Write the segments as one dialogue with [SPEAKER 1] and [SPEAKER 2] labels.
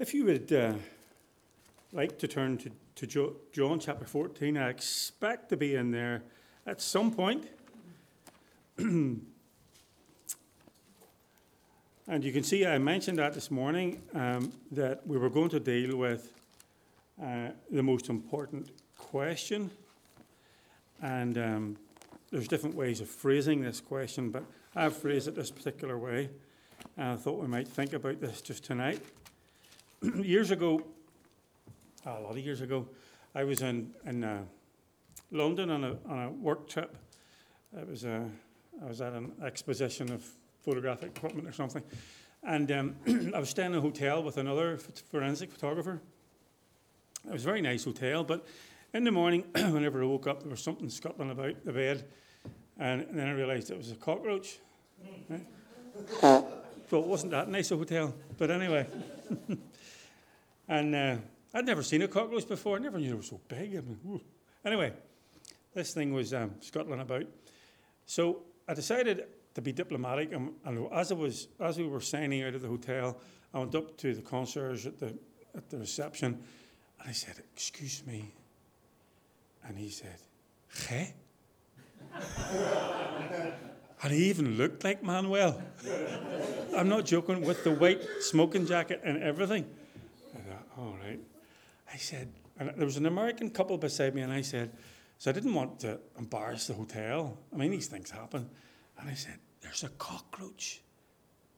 [SPEAKER 1] If you would uh, like to turn to, to jo- John chapter 14, I expect to be in there at some point. and you can see I mentioned that this morning um, that we were going to deal with uh, the most important question. And um, there's different ways of phrasing this question, but I've phrased it this particular way. And I thought we might think about this just tonight. years ago, a lot of years ago, I was in, in uh, London on a, on a work trip. It was a, I was at an exposition of photographic equipment or something. And um, I was staying in a hotel with another forensic photographer. It was a very nice hotel, but in the morning, whenever I woke up, there was something scuttling about the bed. And, and then I realised it was a cockroach. Right? so it wasn't that nice a hotel. But anyway. And uh, I'd never seen a cockroach before. I never knew they were so big. I mean, anyway, this thing was um, scuttling about. So I decided to be diplomatic, and, and, as I was as we were signing out of the hotel, I went up to the concierge at the at the reception, and I said, "Excuse me," and he said, "Hey." and he even looked like Manuel. I'm not joking, with the white smoking jacket and everything. All right. I said, and there was an American couple beside me, and I said, so I didn't want to embarrass the hotel. I mean, these things happen. And I said, there's a cockroach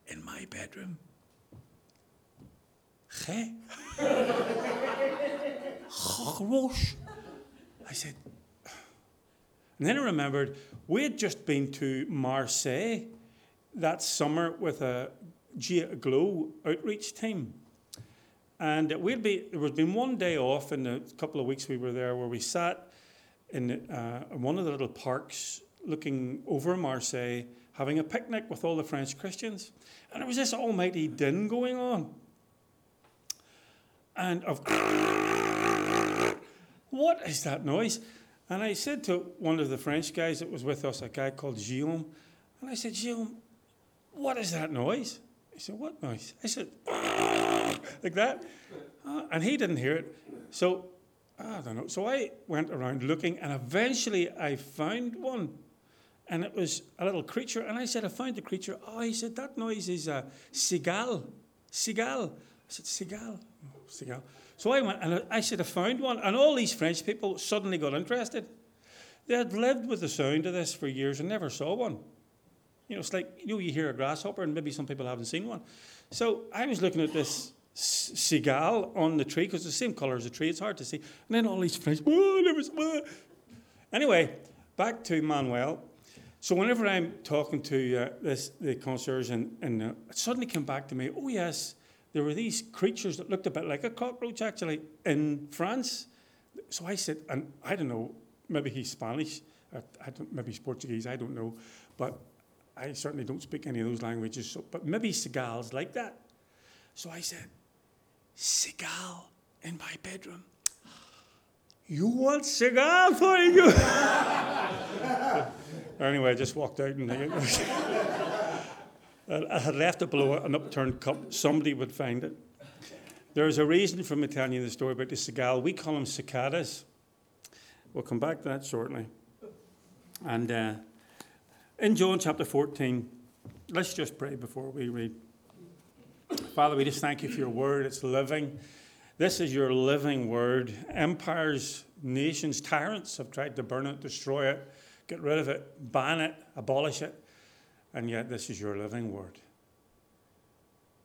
[SPEAKER 1] in my bedroom. Hey? cockroach? I said, and then I remembered we had just been to Marseille that summer with a Gia Glow outreach team. And we'd be, there was been one day off in the couple of weeks we were there where we sat in uh, one of the little parks looking over Marseille, having a picnic with all the French Christians. And there was this almighty din going on. And of what is that noise? And I said to one of the French guys that was with us, a guy called Guillaume, and I said, Guillaume, what is that noise? He said, What noise? I said, like that. Uh, and he didn't hear it. So I don't know. So I went around looking, and eventually I found one. And it was a little creature. And I said, I found the creature. Oh, he said, that noise is a seagull. Seagull. I said, seagull. Seagull. So I went, and I said, I found one. And all these French people suddenly got interested. They had lived with the sound of this for years and never saw one. You know, it's like, you know, you hear a grasshopper, and maybe some people haven't seen one. So I was looking at this seagull on the tree because it's the same colour as the tree. It's hard to see. And then all these French, oh, there was. Anyway, back to Manuel. So whenever I'm talking to uh, this the concierge, and, and uh, it suddenly came back to me. Oh yes, there were these creatures that looked a bit like a cockroach actually in France. So I said, and I don't know, maybe he's Spanish, I don't, maybe he's Portuguese, I don't know, but I certainly don't speak any of those languages. So, but maybe seagulls like that. So I said, Seagull in my bedroom. You want cigar for you? anyway, I just walked out and I had left it below an upturned cup. Somebody would find it. There's a reason for me telling you the story about the seagull. We call them cicadas. We'll come back to that shortly. And uh, in John chapter 14, let's just pray before we read. Father, we just thank you for your word. It's living. This is your living word. Empires, nations, tyrants have tried to burn it, destroy it, get rid of it, ban it, abolish it. And yet, this is your living word.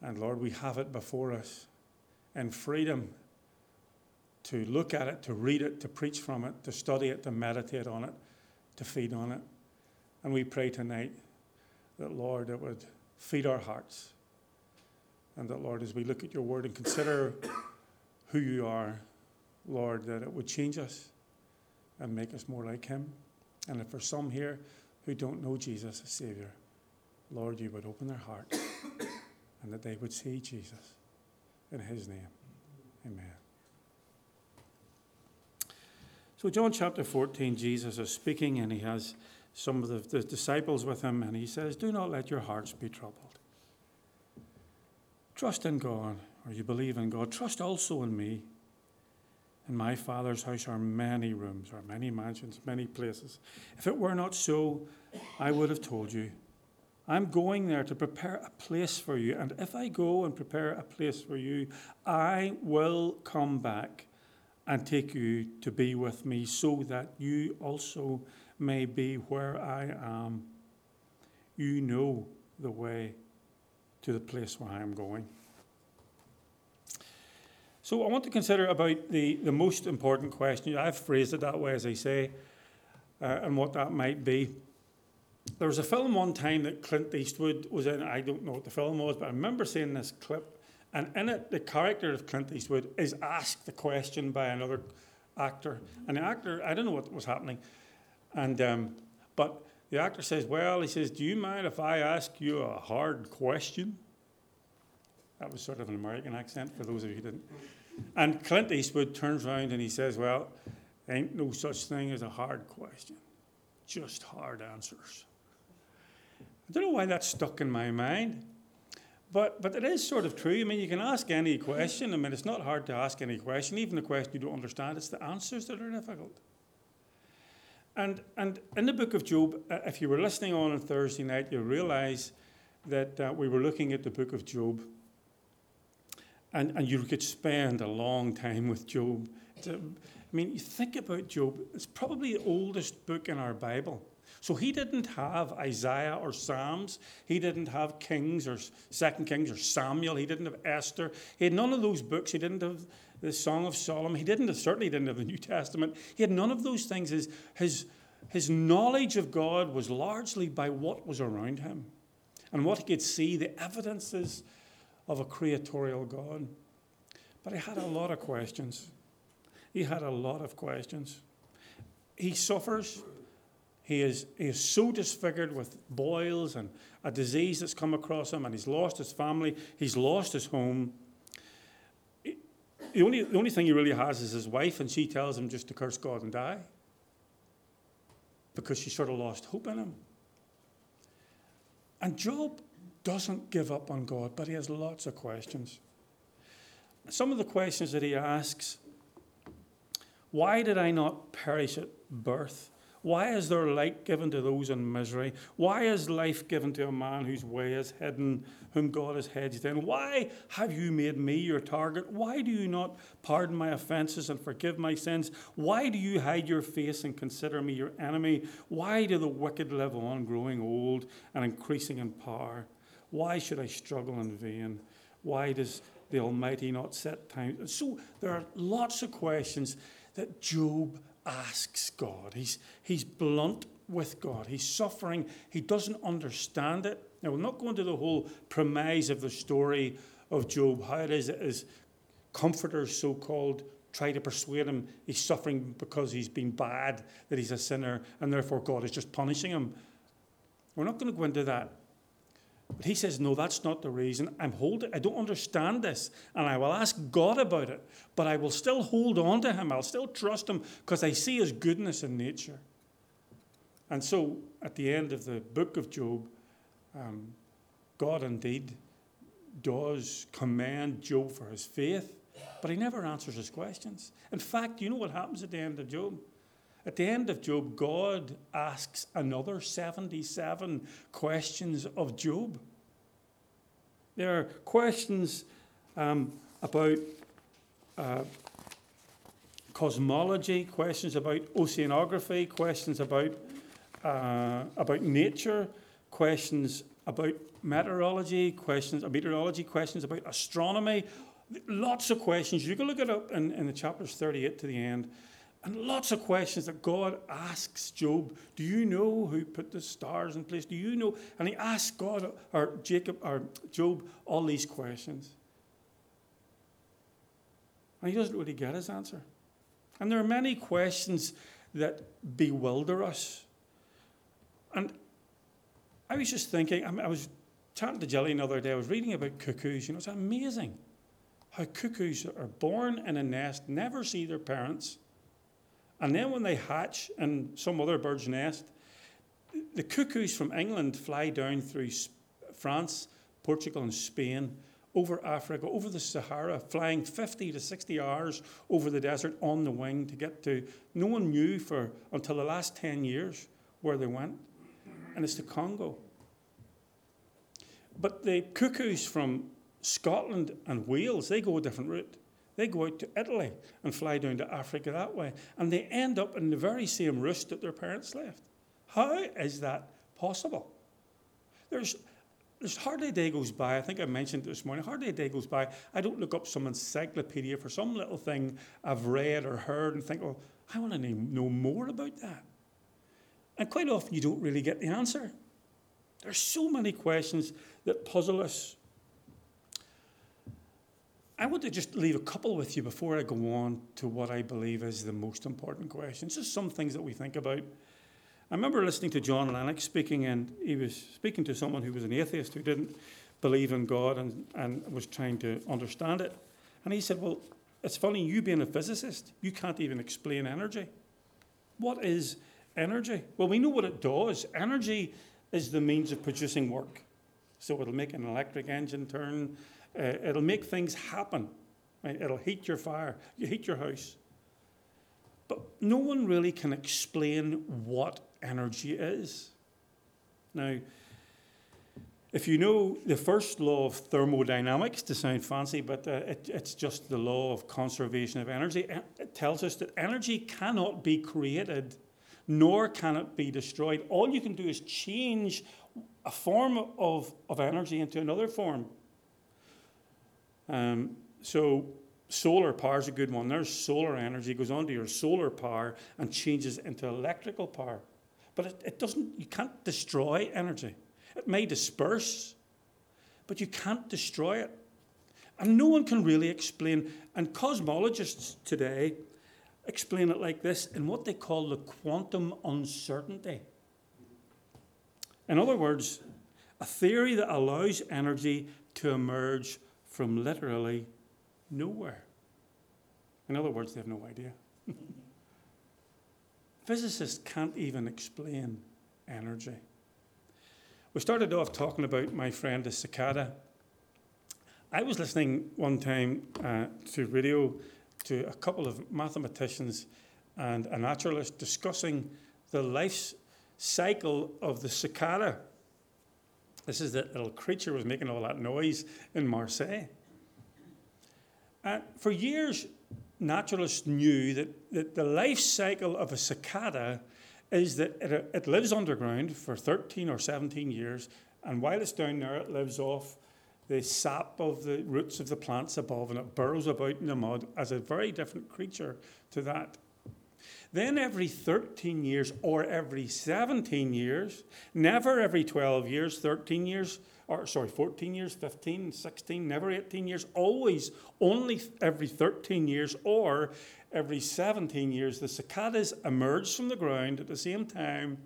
[SPEAKER 1] And Lord, we have it before us in freedom to look at it, to read it, to preach from it, to study it, to meditate on it, to feed on it. And we pray tonight that, Lord, it would feed our hearts and that, Lord, as we look at your word and consider who you are, Lord, that it would change us and make us more like him. And if for some here who don't know Jesus as Savior, Lord, you would open their hearts and that they would see Jesus in his name. Amen. So, John chapter 14, Jesus is speaking and he has some of the, the disciples with him and he says, Do not let your hearts be troubled. Trust in God or you believe in God, trust also in me. In my Father's house are many rooms, or many mansions, many places. If it were not so, I would have told you. I'm going there to prepare a place for you. And if I go and prepare a place for you, I will come back and take you to be with me so that you also may be where I am. You know the way to the place where I am going. So I want to consider about the, the most important question. I've phrased it that way, as I say, uh, and what that might be. There was a film one time that Clint Eastwood was in. I don't know what the film was, but I remember seeing this clip. And in it, the character of Clint Eastwood is asked the question by another actor. And the actor, I don't know what was happening. And, um, but the actor says, Well, he says, Do you mind if I ask you a hard question? That was sort of an American accent for those of you who didn't. And Clint Eastwood turns around and he says, Well, ain't no such thing as a hard question, just hard answers. I don't know why that stuck in my mind, but, but it is sort of true. I mean, you can ask any question. I mean, it's not hard to ask any question, even a question you don't understand. It's the answers that are difficult. And, and in the book of Job, uh, if you were listening on on Thursday night, you'll realize that uh, we were looking at the book of Job. And, and you could spend a long time with Job. I mean, you think about Job, it's probably the oldest book in our Bible. So he didn't have Isaiah or Psalms. He didn't have Kings or Second Kings or Samuel. He didn't have Esther. He had none of those books. He didn't have the Song of Solomon. He didn't certainly didn't have the New Testament. He had none of those things. His, his, his knowledge of God was largely by what was around him and what he could see, the evidences of a creatorial God. But he had a lot of questions. He had a lot of questions. He suffers. He is, he is so disfigured with boils and a disease that's come across him, and he's lost his family, he's lost his home. The only, the only thing he really has is his wife, and she tells him just to curse God and die because she sort of lost hope in him. And Job doesn't give up on God, but he has lots of questions. Some of the questions that he asks why did I not perish at birth? Why is there light given to those in misery? Why is life given to a man whose way is hidden, whom God has hedged in? Why have you made me your target? Why do you not pardon my offenses and forgive my sins? Why do you hide your face and consider me your enemy? Why do the wicked live on, growing old and increasing in power? Why should I struggle in vain? Why does the Almighty not set time? So there are lots of questions that Job asks God. He's, he's blunt with God. He's suffering. He doesn't understand it. Now, we're not going to the whole premise of the story of Job, how it is that his comforters, so called, try to persuade him he's suffering because he's been bad, that he's a sinner, and therefore God is just punishing him. We're not going to go into that. But he says, No, that's not the reason. I'm holding, I don't understand this. And I will ask God about it. But I will still hold on to him. I'll still trust him because I see his goodness in nature. And so at the end of the book of Job, um, God indeed does commend Job for his faith, but he never answers his questions. In fact, you know what happens at the end of Job? At the end of Job, God asks another 77 questions of Job. There are questions um, about uh, cosmology, questions about oceanography, questions about, uh, about nature, questions about meteorology, questions, uh, meteorology, questions about astronomy. Lots of questions. You can look it up in, in the chapters 38 to the end. And lots of questions that God asks Job. Do you know who put the stars in place? Do you know? And he asks God or Jacob or Job all these questions. And he doesn't really get his answer. And there are many questions that bewilder us. And I was just thinking, I, was chatting to Jillian the other day, I was reading about cuckoos. You know, it's amazing how cuckoos are born in a nest, never see their parents and then when they hatch in some other bird's nest, the cuckoos from England fly down through France, Portugal, and Spain over Africa, over the Sahara, flying 50 to 60 hours over the desert on the wing to get to. No one knew for until the last 10 years where they went, and it's the Congo. But the cuckoos from Scotland and Wales, they go a different route. They go out to Italy and fly down to Africa that way. And they end up in the very same roost that their parents left. How is that possible? There's, there's hardly a day goes by, I think I mentioned this morning, hardly a day goes by, I don't look up some encyclopedia for some little thing I've read or heard and think, oh, I want to know more about that. And quite often you don't really get the answer. There's so many questions that puzzle us. I want to just leave a couple with you before I go on to what I believe is the most important questions. Just some things that we think about. I remember listening to John Lennox speaking, and he was speaking to someone who was an atheist who didn't believe in God and, and was trying to understand it. And he said, Well, it's funny, you being a physicist, you can't even explain energy. What is energy? Well, we know what it does. Energy is the means of producing work. So it'll make an electric engine turn, uh, it'll make things happen. Right? It'll heat your fire, you heat your house. But no one really can explain what energy is. Now, if you know the first law of thermodynamics, to sound fancy, but uh, it, it's just the law of conservation of energy, it tells us that energy cannot be created nor can it be destroyed. All you can do is change a form of, of energy into another form. Um, so solar power is a good one. There's solar energy goes onto your solar power and changes into electrical power. But it, it doesn't, you can't destroy energy. It may disperse, but you can't destroy it. And no one can really explain. And cosmologists today explain it like this in what they call the quantum uncertainty. In other words, a theory that allows energy to emerge from literally nowhere. In other words, they have no idea. Physicists can't even explain energy. We started off talking about my friend the cicada. I was listening one time uh, to radio to a couple of mathematicians and a naturalist discussing the life cycle of the cicada. This is that little creature was making all that noise in Marseille. And for years, naturalists knew that, that the life cycle of a cicada is that it, it lives underground for 13 or 17 years, and while it's down there, it lives off the sap of the roots of the plants above and it burrows about in the mud as a very different creature to that. Then every 13 years or every 17 years, never every 12 years, 13 years, or sorry, 14 years, 15, 16, never 18 years, always only every 13 years or every 17 years, the cicadas emerge from the ground at the same time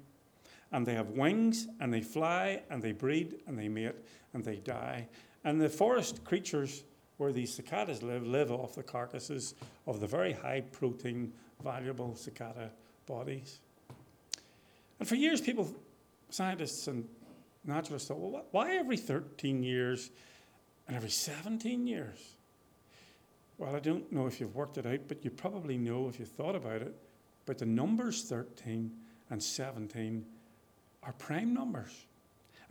[SPEAKER 1] and they have wings and they fly and they breed and they mate and they die. And the forest creatures where these cicadas live live off the carcasses of the very high protein, valuable cicada bodies. And for years, people, scientists and naturalists thought, well, why every 13 years and every 17 years? Well, I don't know if you've worked it out, but you probably know if you thought about it. But the numbers 13 and 17 are prime numbers.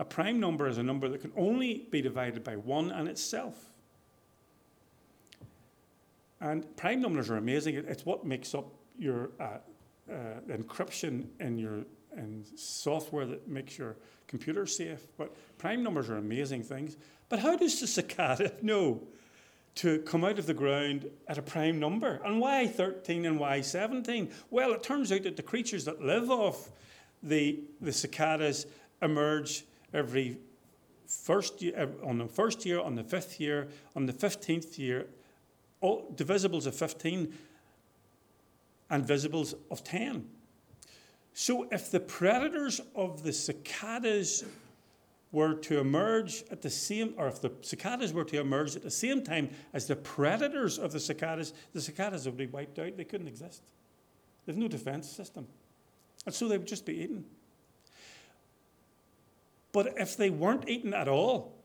[SPEAKER 1] A prime number is a number that can only be divided by 1 and itself. And prime numbers are amazing. It's what makes up your uh, uh, encryption in your in software that makes your computer safe. But prime numbers are amazing things. But how does the cicada know to come out of the ground at a prime number? And why 13 and why 17? Well, it turns out that the creatures that live off the, the cicadas emerge every first year, on the first year, on the fifth year, on the fifteenth year, all divisibles of 15 and visibles of 10. So if the predators of the cicadas were to emerge at the same, or if the cicadas were to emerge at the same time as the predators of the cicadas, the cicadas would be wiped out. They couldn't exist. There's no defense system. And so they would just be eaten. But if they weren't eaten at all,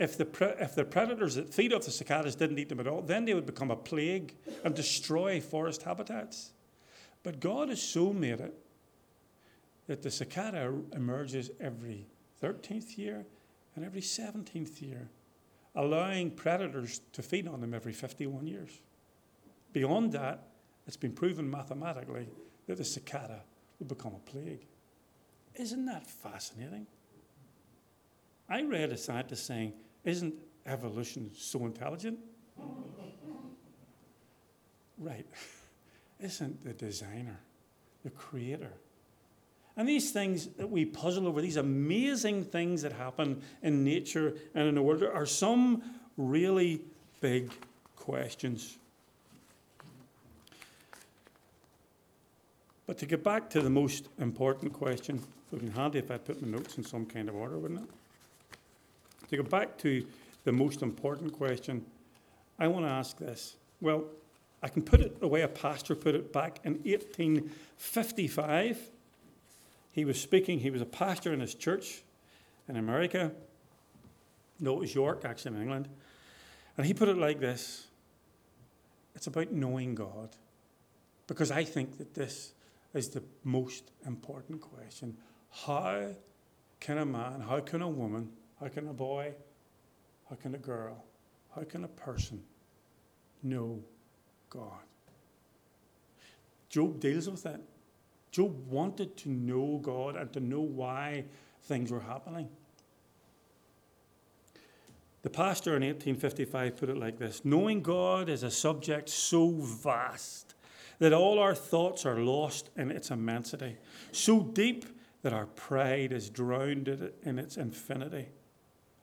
[SPEAKER 1] if the, pre- if the predators that feed off the cicadas didn't eat them at all, then they would become a plague and destroy forest habitats. But God has so made it that the cicada emerges every 13th year and every 17th year, allowing predators to feed on them every 51 years. Beyond that, it's been proven mathematically that the cicada will become a plague. Isn't that fascinating? I read a scientist saying, Isn't evolution so intelligent? right. Isn't the designer, the creator? And these things that we puzzle over, these amazing things that happen in nature and in the world, are some really big questions. But to get back to the most important question, it would be handy if I put my notes in some kind of order, wouldn't it? To go back to the most important question, I want to ask this. Well, I can put it the way a pastor put it back in 1855. He was speaking, he was a pastor in his church in America. No, it was York, actually, in England. And he put it like this It's about knowing God. Because I think that this is the most important question. How can a man, how can a woman, how can a boy, how can a girl, how can a person know God? Job deals with that. Job wanted to know God and to know why things were happening. The pastor in 1855 put it like this Knowing God is a subject so vast that all our thoughts are lost in its immensity, so deep that our pride is drowned in its infinity.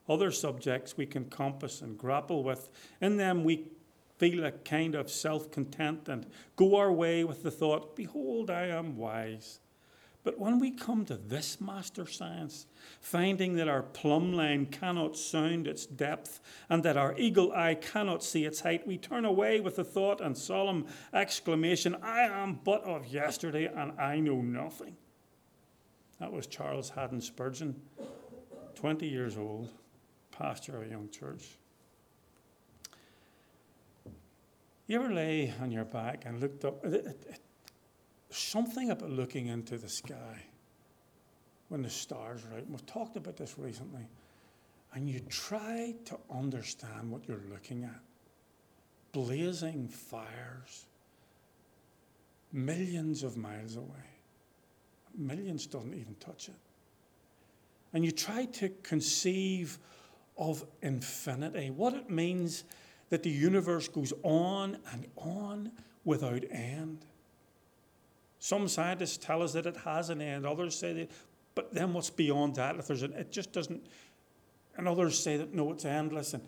[SPEAKER 1] Other subjects we can compass and grapple with. In them we feel a kind of self content and go our way with the thought, Behold, I am wise. But when we come to this master science, finding that our plumb line cannot sound its depth and that our eagle eye cannot see its height, we turn away with the thought and solemn exclamation, I am but of yesterday and I know nothing. That was Charles Haddon Spurgeon, 20 years old, pastor of a young church. You ever lay on your back and looked up? something about looking into the sky when the stars are out. We've talked about this recently. And you try to understand what you're looking at blazing fires, millions of miles away. Millions doesn't even touch it. And you try to conceive of infinity, what it means that the universe goes on and on without end. Some scientists tell us that it has an end, others say that, but then what's beyond that? If there's an, it just doesn't, and others say that no, it's endless. And,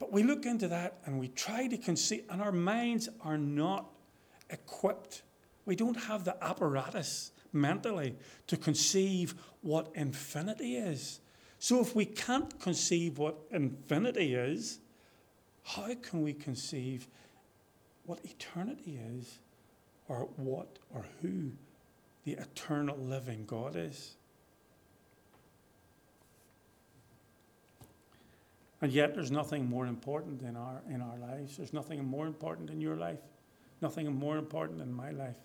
[SPEAKER 1] but we look into that and we try to conceive, and our minds are not equipped. We don't have the apparatus mentally to conceive what infinity is. So if we can't conceive what infinity is, how can we conceive what eternity is? or what or who the eternal living God is. And yet, there's nothing more important in our, in our lives. There's nothing more important in your life, nothing more important in my life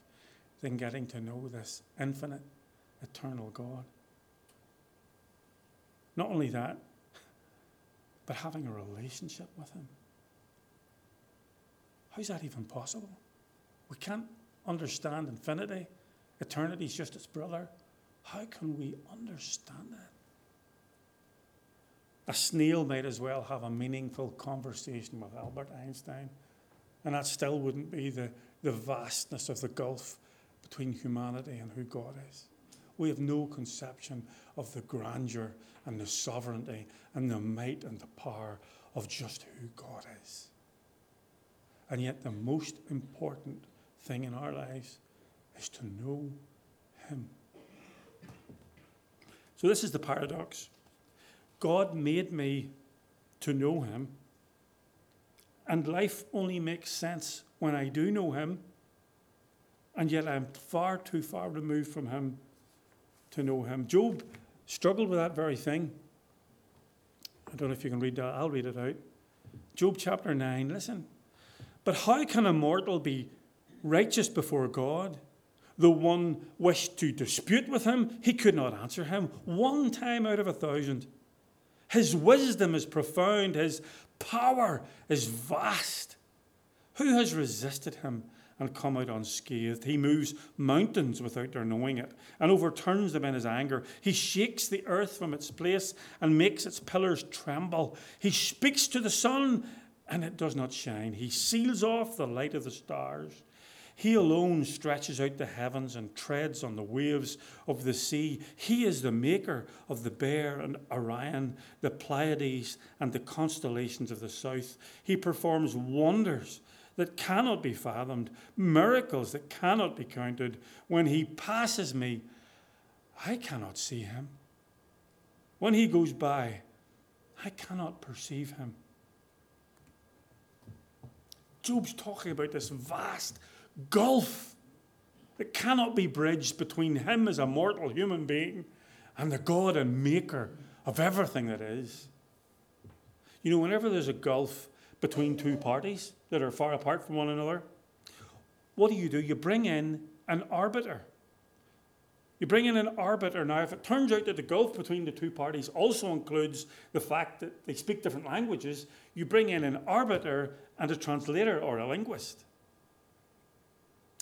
[SPEAKER 1] than getting to know this infinite, eternal God. Not only that, but having a relationship with Him. How's that even possible? We can't understand infinity. Eternity is just its brother. How can we understand that? A snail might as well have a meaningful conversation with Albert Einstein, and that still wouldn't be the, the vastness of the gulf between humanity and who God is. We have no conception of the grandeur and the sovereignty and the might and the power of just who God is. And yet, the most important thing in our lives is to know Him. So, this is the paradox God made me to know Him, and life only makes sense when I do know Him, and yet I'm far too far removed from Him to know Him. Job struggled with that very thing. I don't know if you can read that. I'll read it out. Job chapter 9, listen. But how can a mortal be righteous before God? The one wished to dispute with him, he could not answer him one time out of a thousand. His wisdom is profound, his power is vast. Who has resisted him and come out unscathed? He moves mountains without their knowing it and overturns them in his anger. He shakes the earth from its place and makes its pillars tremble. He speaks to the sun and it does not shine. He seals off the light of the stars. He alone stretches out the heavens and treads on the waves of the sea. He is the maker of the Bear and Orion, the Pleiades, and the constellations of the south. He performs wonders that cannot be fathomed, miracles that cannot be counted. When he passes me, I cannot see him. When he goes by, I cannot perceive him. Job's talking about this vast gulf that cannot be bridged between him as a mortal human being and the God and maker of everything that is. You know, whenever there's a gulf between two parties that are far apart from one another, what do you do? You bring in an arbiter. You bring in an arbiter. Now, if it turns out that the gulf between the two parties also includes the fact that they speak different languages, you bring in an arbiter and a translator or a linguist.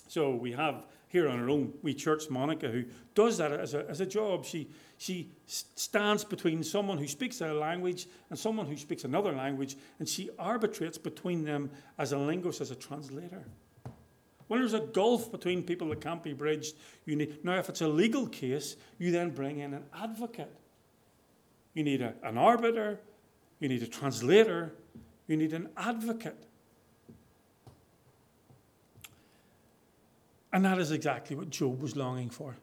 [SPEAKER 1] So we have here on our own we church Monica who does that as a, as a job. She, she stands between someone who speaks a language and someone who speaks another language, and she arbitrates between them as a linguist, as a translator. When there's a gulf between people that can't be bridged, you need now if it's a legal case, you then bring in an advocate. You need a, an arbiter, you need a translator, you need an advocate. And that is exactly what Job was longing for.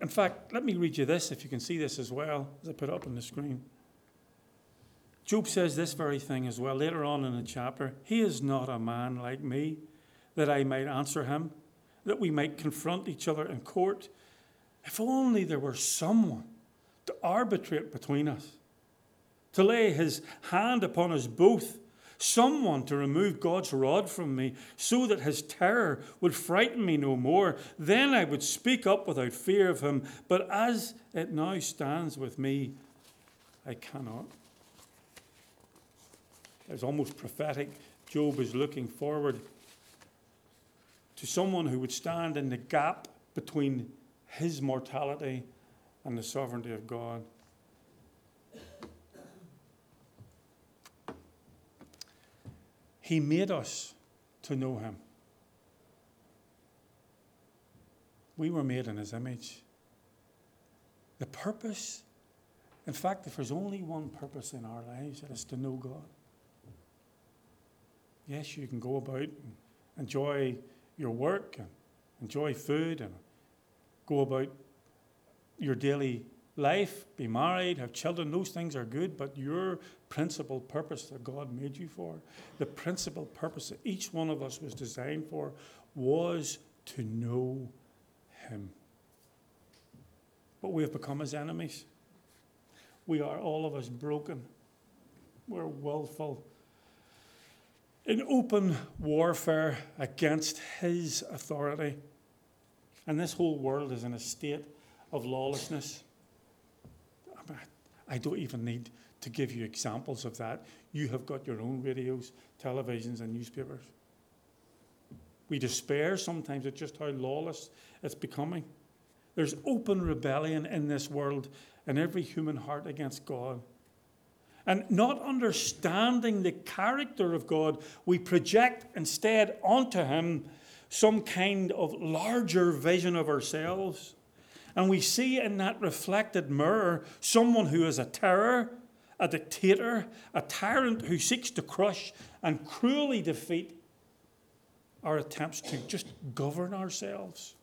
[SPEAKER 1] In fact, let me read you this if you can see this as well as I put it up on the screen. Job says this very thing as well later on in the chapter. He is not a man like me that I might answer him, that we might confront each other in court. If only there were someone to arbitrate between us, to lay his hand upon us both someone to remove God's rod from me so that his terror would frighten me no more. Then I would speak up without fear of him. But as it now stands with me, I cannot. It's almost prophetic. Job is looking forward to someone who would stand in the gap between his mortality and the sovereignty of God. He made us to know Him. We were made in His image. The purpose, in fact, if there's only one purpose in our lives, it is to know God. Yes, you can go about and enjoy your work and enjoy food and go about your daily life, be married, have children, those things are good, but your principal purpose that God made you for, the principal purpose that each one of us was designed for, was to know Him. But we have become His enemies. We are all of us broken. We're willful. In open warfare against His authority. And this whole world is in a state of lawlessness. I don't even need to give you examples of that. You have got your own radios, televisions, and newspapers. We despair sometimes at just how lawless it's becoming. There's open rebellion in this world in every human heart against God. And not understanding the character of God, we project instead onto Him some kind of larger vision of ourselves. And we see in that reflected mirror someone who is a terror, a dictator, a tyrant who seeks to crush and cruelly defeat our attempts to just govern ourselves.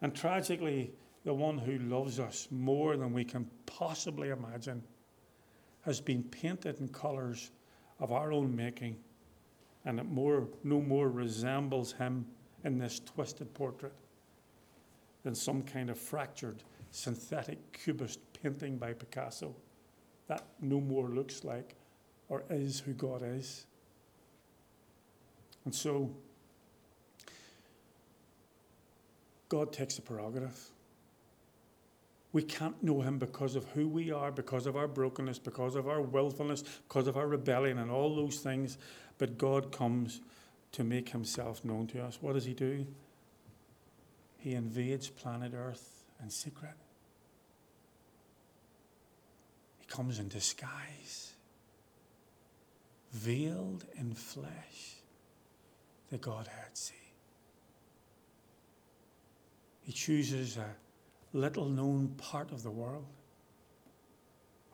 [SPEAKER 1] And tragically, the one who loves us more than we can possibly imagine has been painted in colours of our own making, and it more, no more resembles him in this twisted portrait than some kind of fractured synthetic cubist painting by Picasso. That no more looks like or is who God is. And so, God takes the prerogative. We can't know Him because of who we are, because of our brokenness, because of our willfulness, because of our rebellion, and all those things. But God comes to make Himself known to us. What does He do? He invades planet Earth in secret. He comes in disguise, veiled in flesh, the Godhead see. He chooses a little known part of the world,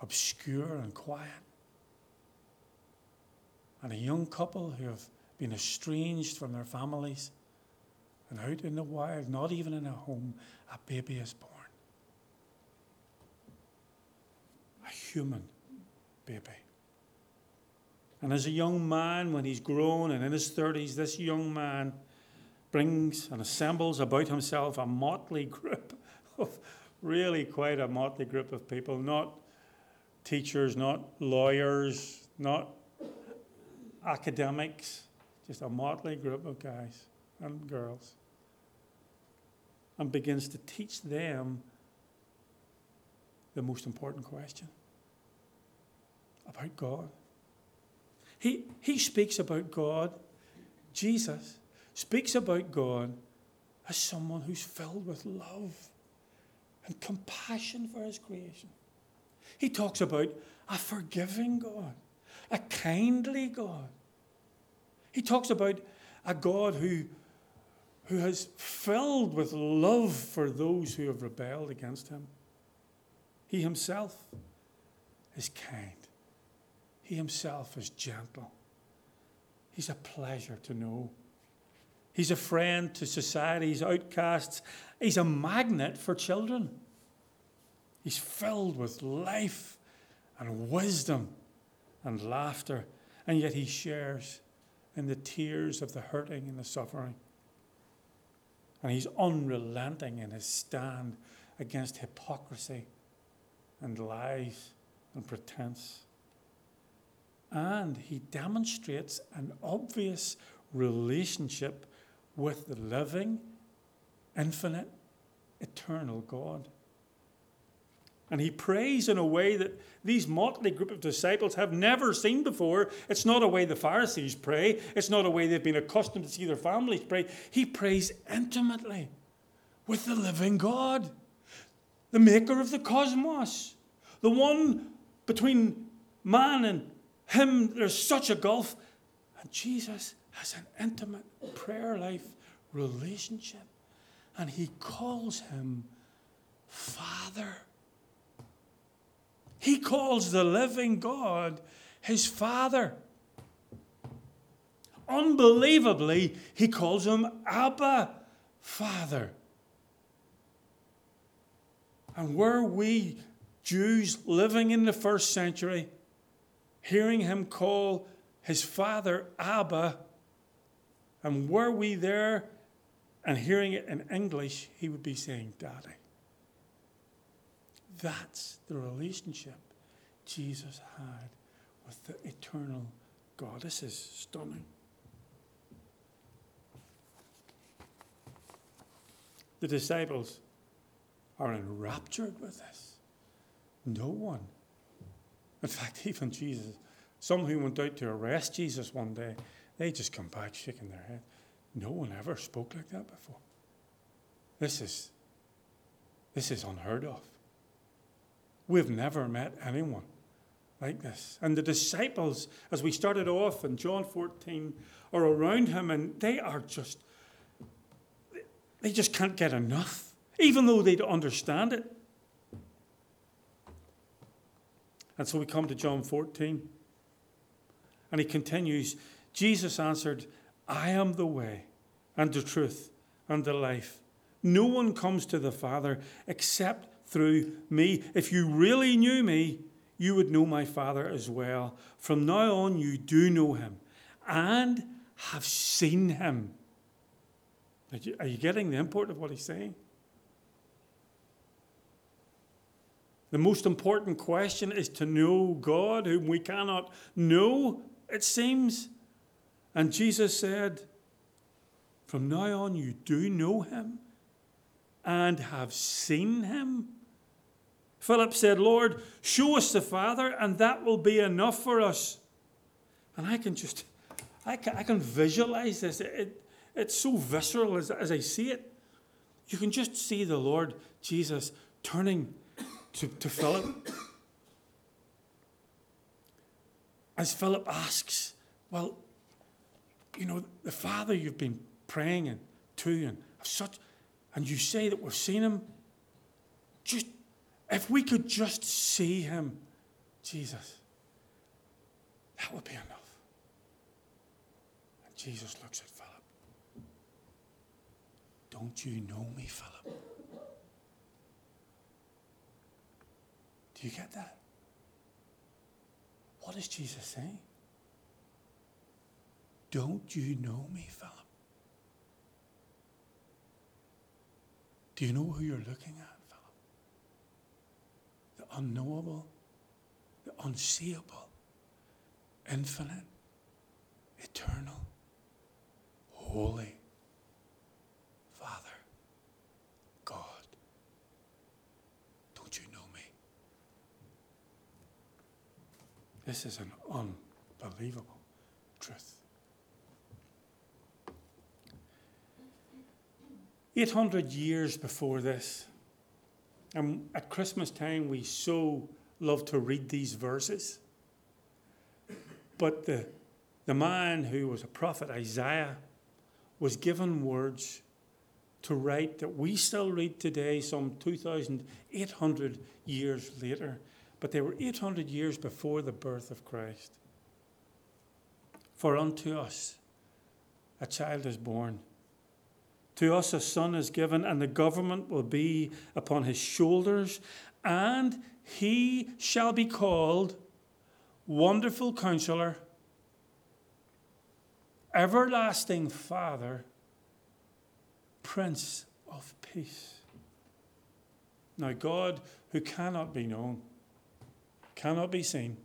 [SPEAKER 1] obscure and quiet. And a young couple who have been estranged from their families and out in the wild, not even in a home, a baby is born. A human baby. And as a young man, when he's grown and in his 30s, this young man brings and assembles about himself a motley group of really quite a motley group of people, not teachers, not lawyers, not academics, just a motley group of guys and girls, and begins to teach them the most important question about God. He, he speaks about God, Jesus speaks about God as someone who's filled with love and compassion for his creation. He talks about a forgiving God, a kindly God. He talks about a God who, who has filled with love for those who have rebelled against him. He himself is kind. He himself is gentle. He's a pleasure to know. He's a friend to society's outcasts. He's a magnet for children. He's filled with life and wisdom and laughter, and yet he shares in the tears of the hurting and the suffering. And he's unrelenting in his stand against hypocrisy and lies and pretense. And he demonstrates an obvious relationship with the living, infinite, eternal God. And he prays in a way that these motley group of disciples have never seen before. It's not a way the Pharisees pray, it's not a way they've been accustomed to see their families pray. He prays intimately with the living God, the maker of the cosmos, the one between man and him. There's such a gulf. And Jesus has an intimate prayer life relationship. And he calls him Father. He calls the living God his Father. Unbelievably, he calls him Abba, Father. And were we Jews living in the first century, hearing him call his father Abba, and were we there and hearing it in English, he would be saying, Daddy. That's the relationship Jesus had with the eternal God. This is stunning. The disciples are enraptured with this. No one. In fact, even Jesus, some who went out to arrest Jesus one day, they just come back shaking their head. No one ever spoke like that before. This is, this is unheard of. We've never met anyone like this. And the disciples, as we started off in John 14, are around him and they are just, they just can't get enough, even though they don't understand it. And so we come to John 14. And he continues Jesus answered, I am the way and the truth and the life. No one comes to the Father except through me. If you really knew me, you would know my Father as well. From now on, you do know him and have seen him. Are you getting the import of what he's saying? The most important question is to know God, whom we cannot know, it seems. And Jesus said, From now on, you do know him and have seen him. Philip said, Lord, show us the Father, and that will be enough for us. And I can just, I can, I can visualize this. It, it, it's so visceral as, as I see it. You can just see the Lord Jesus turning to, to Philip. As Philip asks, Well, you know, the Father you've been praying and to and such, and you say that we've seen him. Just if we could just see him, Jesus, that would be enough. And Jesus looks at Philip. Don't you know me, Philip? Do you get that? What is Jesus saying? Don't you know me, Philip? Do you know who you're looking at, unknowable, the unseeable, infinite, eternal, holy Father, God. Don't you know me? This is an unbelievable truth. 800 years before this, and at Christmas time, we so love to read these verses. But the, the man who was a prophet, Isaiah, was given words to write that we still read today, some 2,800 years later. But they were 800 years before the birth of Christ. For unto us a child is born to us a son is given, and the government will be upon his shoulders, and he shall be called Wonderful Counselor, Everlasting Father, Prince of Peace. Now, God, who cannot be known, cannot be seen,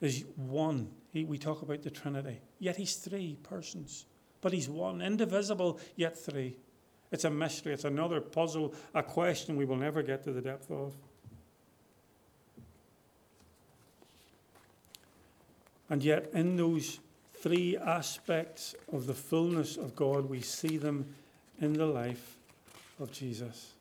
[SPEAKER 1] is one. He, we talk about the Trinity, yet he's three persons but he's one, indivisible, yet three. It's a mystery. It's another puzzle, a question we will never get to the depth of. And yet, in those three aspects of the fullness of God, we see them in the life of Jesus.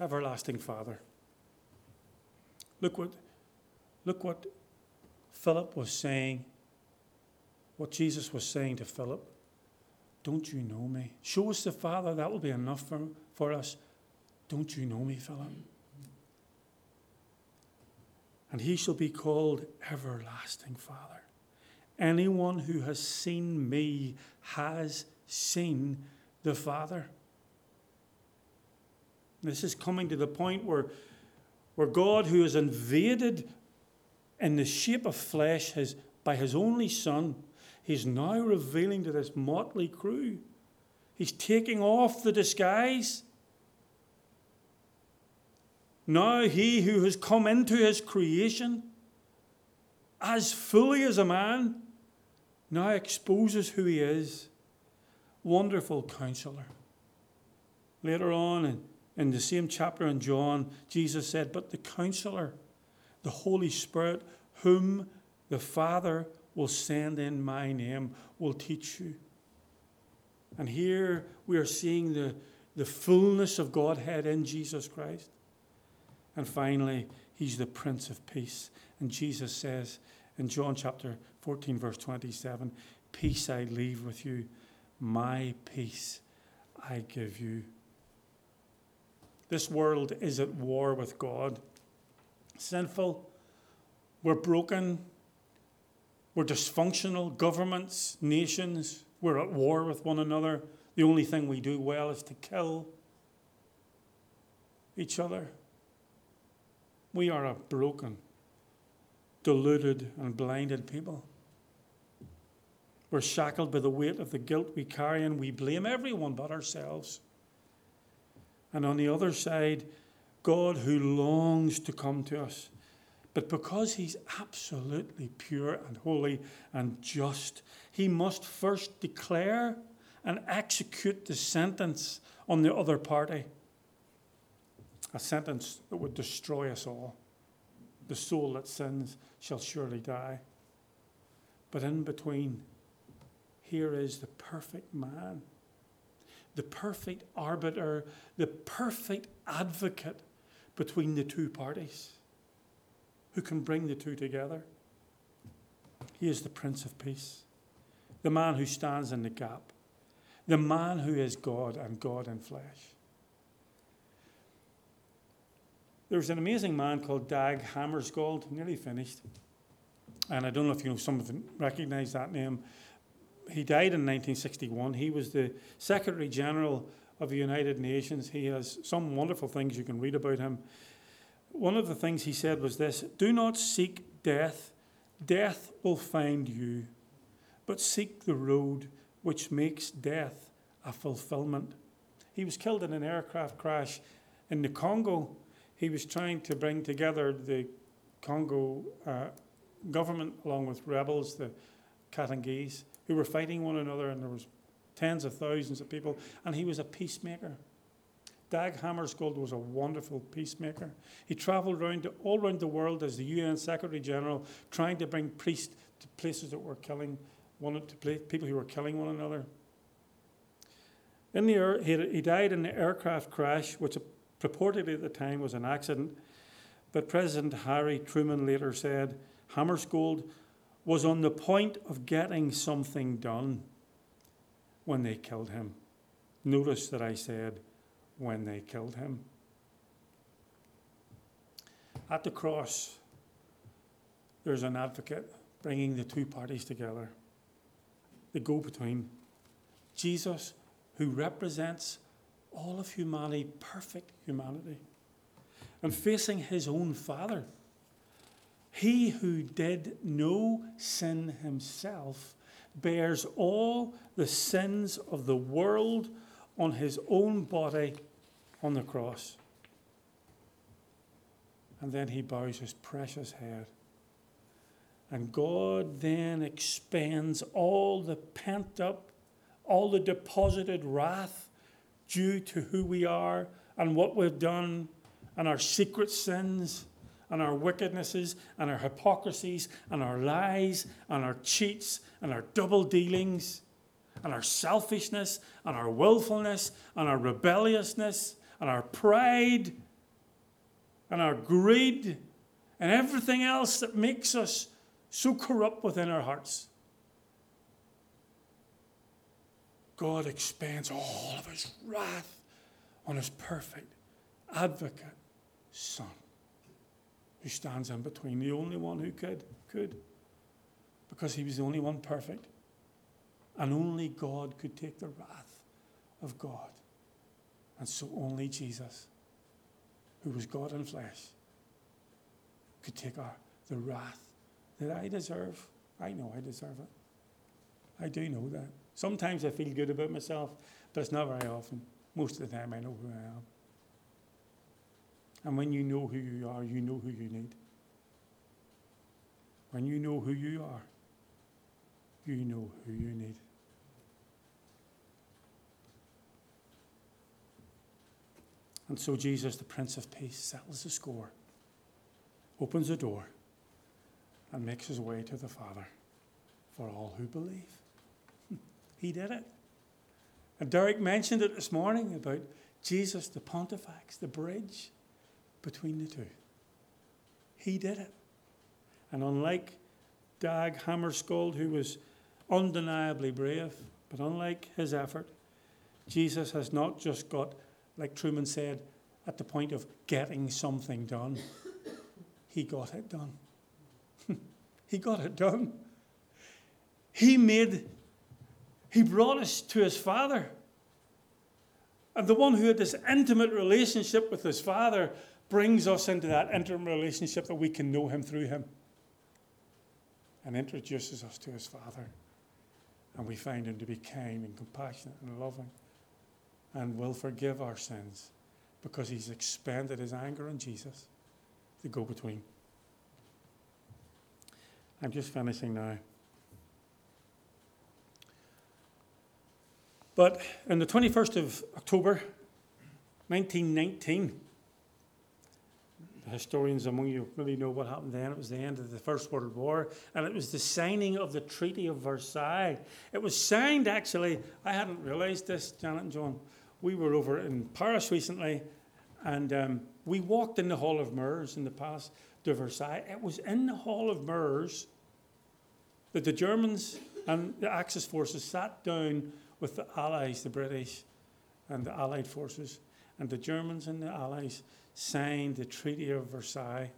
[SPEAKER 1] Everlasting Father. Look what Look what Philip was saying, what Jesus was saying to Philip. Don't you know me? Show us the Father, that will be enough for, for us. Don't you know me, Philip? And he shall be called Everlasting Father. Anyone who has seen me has seen the Father. This is coming to the point where, where God, who has invaded in the shape of flesh his, by his only Son, he's now revealing to this motley crew. He's taking off the disguise. Now, he who has come into his creation as fully as a man now exposes who he is. Wonderful counselor. Later on in, in the same chapter in John, Jesus said, But the counselor, the Holy Spirit, whom the Father will send in my name, will teach you. And here we are seeing the, the fullness of Godhead in Jesus Christ. And finally, he's the Prince of Peace. And Jesus says in John chapter 14, verse 27 Peace I leave with you, my peace I give you. This world is at war with God sinful, we're broken, we're dysfunctional, governments, nations, we're at war with one another. The only thing we do well is to kill each other. We are a broken, deluded, and blinded people. We're shackled by the weight of the guilt we carry, and we blame everyone but ourselves. And on the other side, God who longs to come to us. But because he's absolutely pure and holy and just, he must first declare and execute the sentence on the other party. A sentence that would destroy us all. The soul that sins shall surely die. But in between, here is the perfect man, the perfect arbiter, the perfect advocate between the two parties who can bring the two together. He is the Prince of Peace, the man who stands in the gap, the man who is God and God in flesh. There was an amazing man called Dag Hammarskjöld, nearly finished. And I don't know if you know some of them recognize that name. He died in 1961. He was the Secretary General of the United Nations. He has some wonderful things you can read about him. One of the things he said was this Do not seek death, death will find you, but seek the road which makes death a fulfillment. He was killed in an aircraft crash in the Congo. He was trying to bring together the Congo uh, government along with rebels, the Katangese, who were fighting one another, and there was tens of thousands of people, and he was a peacemaker. Dag Hammarskjöld was a wonderful peacemaker. He travelled around all around the world as the UN Secretary General, trying to bring peace to places that were killing one to people who were killing one another. In the air, he, he died in an aircraft crash, which purportedly at the time was an accident. But President Harry Truman later said Hammarskjöld was on the point of getting something done when they killed him. Notice that I said when they killed him. At the cross, there's an advocate bringing the two parties together, the go between. Jesus, who represents all of humanity, perfect humanity, and facing his own Father. He who did no sin himself bears all the sins of the world on his own body on the cross. And then he bows his precious head. And God then expends all the pent up, all the deposited wrath due to who we are and what we've done and our secret sins and our wickednesses and our hypocrisies and our lies and our cheats and our double dealings and our selfishness and our willfulness and our rebelliousness and our pride and our greed and everything else that makes us so corrupt within our hearts. God expends all of his wrath on his perfect advocate son who stands in between, the only one who could, could, because he was the only one perfect. And only God could take the wrath of God. And so only Jesus, who was God in flesh, could take our, the wrath that I deserve. I know I deserve it. I do know that. Sometimes I feel good about myself, but it's not very often. Most of the time, I know who I am. And when you know who you are, you know who you need. When you know who you are, you know who you need. And so Jesus, the Prince of Peace, settles the score, opens the door, and makes his way to the Father for all who believe. He did it. And Derek mentioned it this morning about Jesus, the Pontifex, the bridge between the two. He did it. And unlike Dag Hammarskjöld, who was undeniably brave, but unlike his effort, Jesus has not just got, like Truman said, at the point of getting something done. He got it done. he got it done. He made he brought us to his Father. And the one who had this intimate relationship with his Father brings us into that intimate relationship that we can know him through him and introduces us to his Father. And we find him to be kind and compassionate and loving and will forgive our sins because he's expended his anger on Jesus, the go between. I'm just finishing now. But on the 21st of October, 1919, historians among you really know what happened then. It was the end of the First World War, and it was the signing of the Treaty of Versailles. It was signed, actually, I hadn't realised this, Janet and John. We were over in Paris recently, and um, we walked in the Hall of Mirrors in the past to Versailles. It was in the Hall of Mirrors that the Germans and the Axis forces sat down with the Allies, the British and the Allied forces, and the Germans and the Allies signed the Treaty of Versailles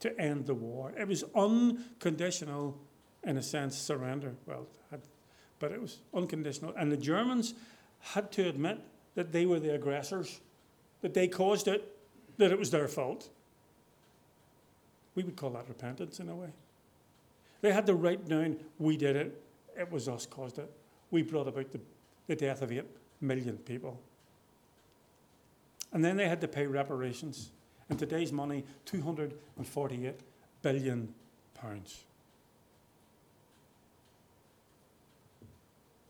[SPEAKER 1] to end the war. It was unconditional, in a sense, surrender. Well, but it was unconditional. And the Germans had to admit that they were the aggressors, that they caused it, that it was their fault. We would call that repentance in a way. They had to write down, we did it, it was us caused it. We brought about the, the death of 8 million people. And then they had to pay reparations. In today's money, 248 billion pounds.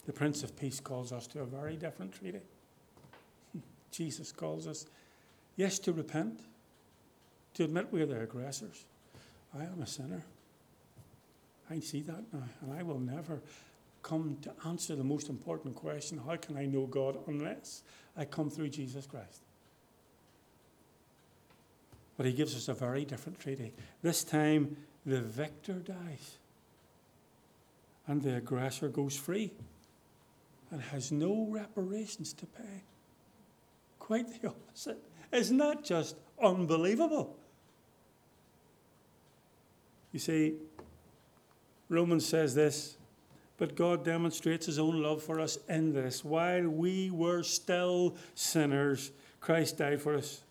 [SPEAKER 1] The Prince of Peace calls us to a very different treaty. Jesus calls us, yes, to repent, to admit we're the aggressors. I am a sinner. I see that now, and I will never come to answer the most important question how can I know God unless I come through Jesus Christ? But he gives us a very different treaty. This time, the victor dies, and the aggressor goes free and has no reparations to pay. Quite the opposite. Isn't that just unbelievable? You see, Romans says this, but God demonstrates his own love for us in this. While we were still sinners, Christ died for us.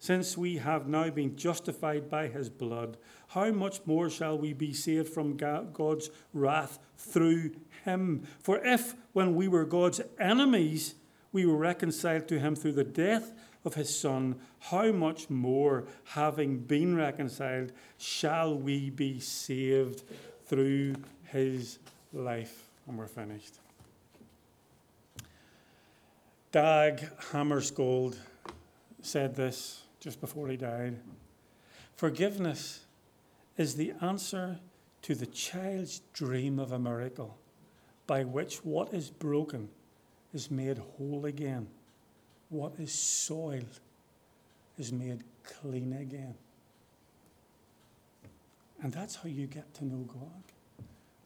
[SPEAKER 1] Since we have now been justified by his blood, how much more shall we be saved from God's wrath through him? For if, when we were God's enemies, we were reconciled to him through the death of his Son, how much more, having been reconciled, shall we be saved through his life? And we're finished. Dag Hammarskjöld said this just before he died. Forgiveness is the answer to the child's dream of a miracle by which what is broken is made whole again, what is soiled is made clean again. And that's how you get to know God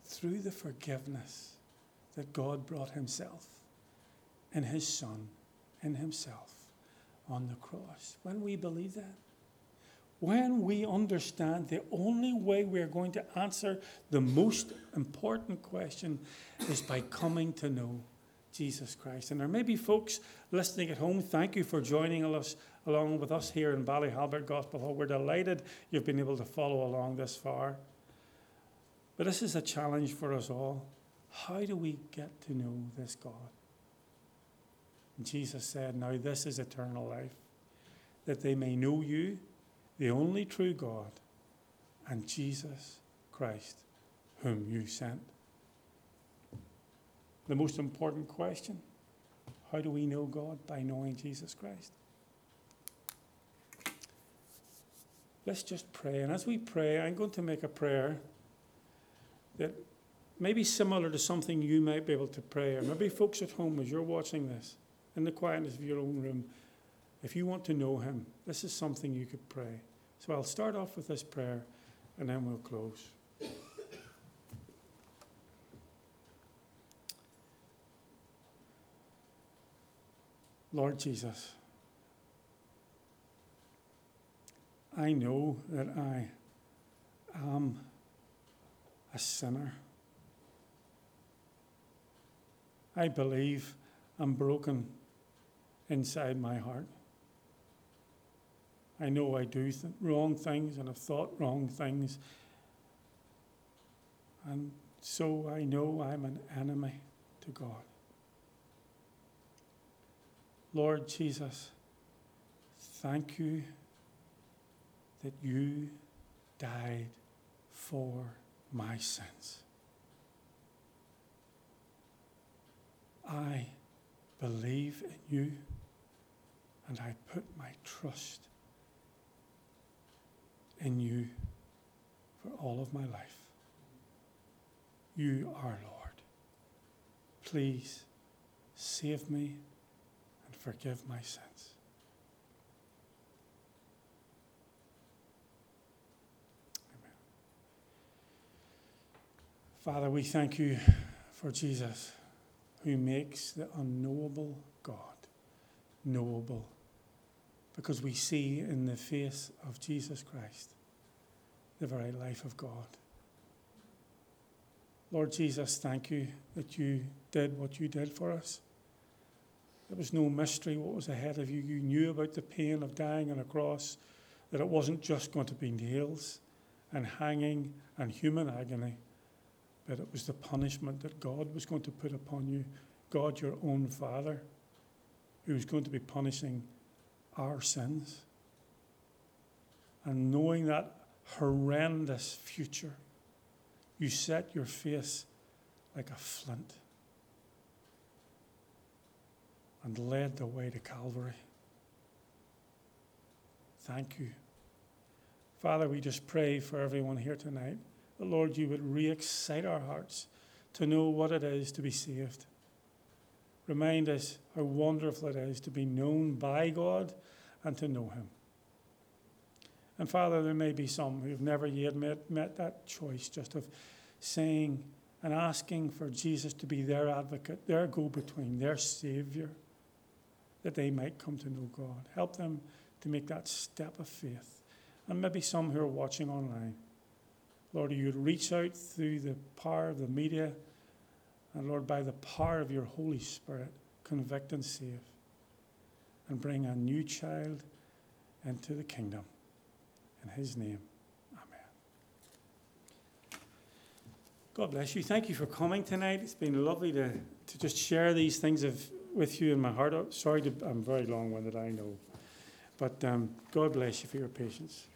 [SPEAKER 1] through the forgiveness that God brought Himself in His Son, in Himself on the cross. When we believe that, when we understand the only way we're going to answer the most important question is by coming to know Jesus Christ. And there may be folks listening at home. Thank you for joining us along with us here in Ballyhalbert Gospel Hall. We're delighted you've been able to follow along this far. But this is a challenge for us all. How do we get to know this God? Jesus said, Now this is eternal life, that they may know you, the only true God, and Jesus Christ, whom you sent. The most important question how do we know God? By knowing Jesus Christ. Let's just pray. And as we pray, I'm going to make a prayer that may be similar to something you might be able to pray, or maybe folks at home as you're watching this in the quietness of your own room, if you want to know Him, this is something you could pray. So I'll start off with this prayer and then we'll close. Lord Jesus, I know that I am a sinner. I believe I'm broken inside my heart. I know I do th- wrong things and have thought wrong things. And so I know I'm an enemy to God. Lord Jesus, thank you that you died for my sins. I believe in you and I put my trust in you for all of my life. You are Lord. Please save me and forgive my sins. Amen. Father, we thank you for Jesus who makes the unknowable God knowable because we see in the face of Jesus Christ the very life of God. Lord Jesus, thank you that you did what you did for us. There was no mystery what was ahead of you. You knew about the pain of dying on a cross, that it wasn't just going to be nails and hanging and human agony, but it was the punishment that God was going to put upon you, God, your own Father, who was going to be punishing our sins. And knowing that horrendous future, you set your face like a flint and led the way to Calvary. Thank you. Father, we just pray for everyone here tonight that, Lord, you would re excite our hearts to know what it is to be saved. Remind us how wonderful it is to be known by God and to know Him. And Father, there may be some who've never yet met, met that choice just of saying and asking for Jesus to be their advocate, their go between, their Savior, that they might come to know God. Help them to make that step of faith. And maybe some who are watching online. Lord, you'd reach out through the power of the media, and Lord, by the power of your Holy Spirit, convict and save, and bring a new child into the kingdom. In his name, amen. God bless you. Thank you for coming tonight. It's been lovely to, to just share these things of, with you in my heart. Sorry, to, I'm very long winded, I know. But um, God bless you for your patience.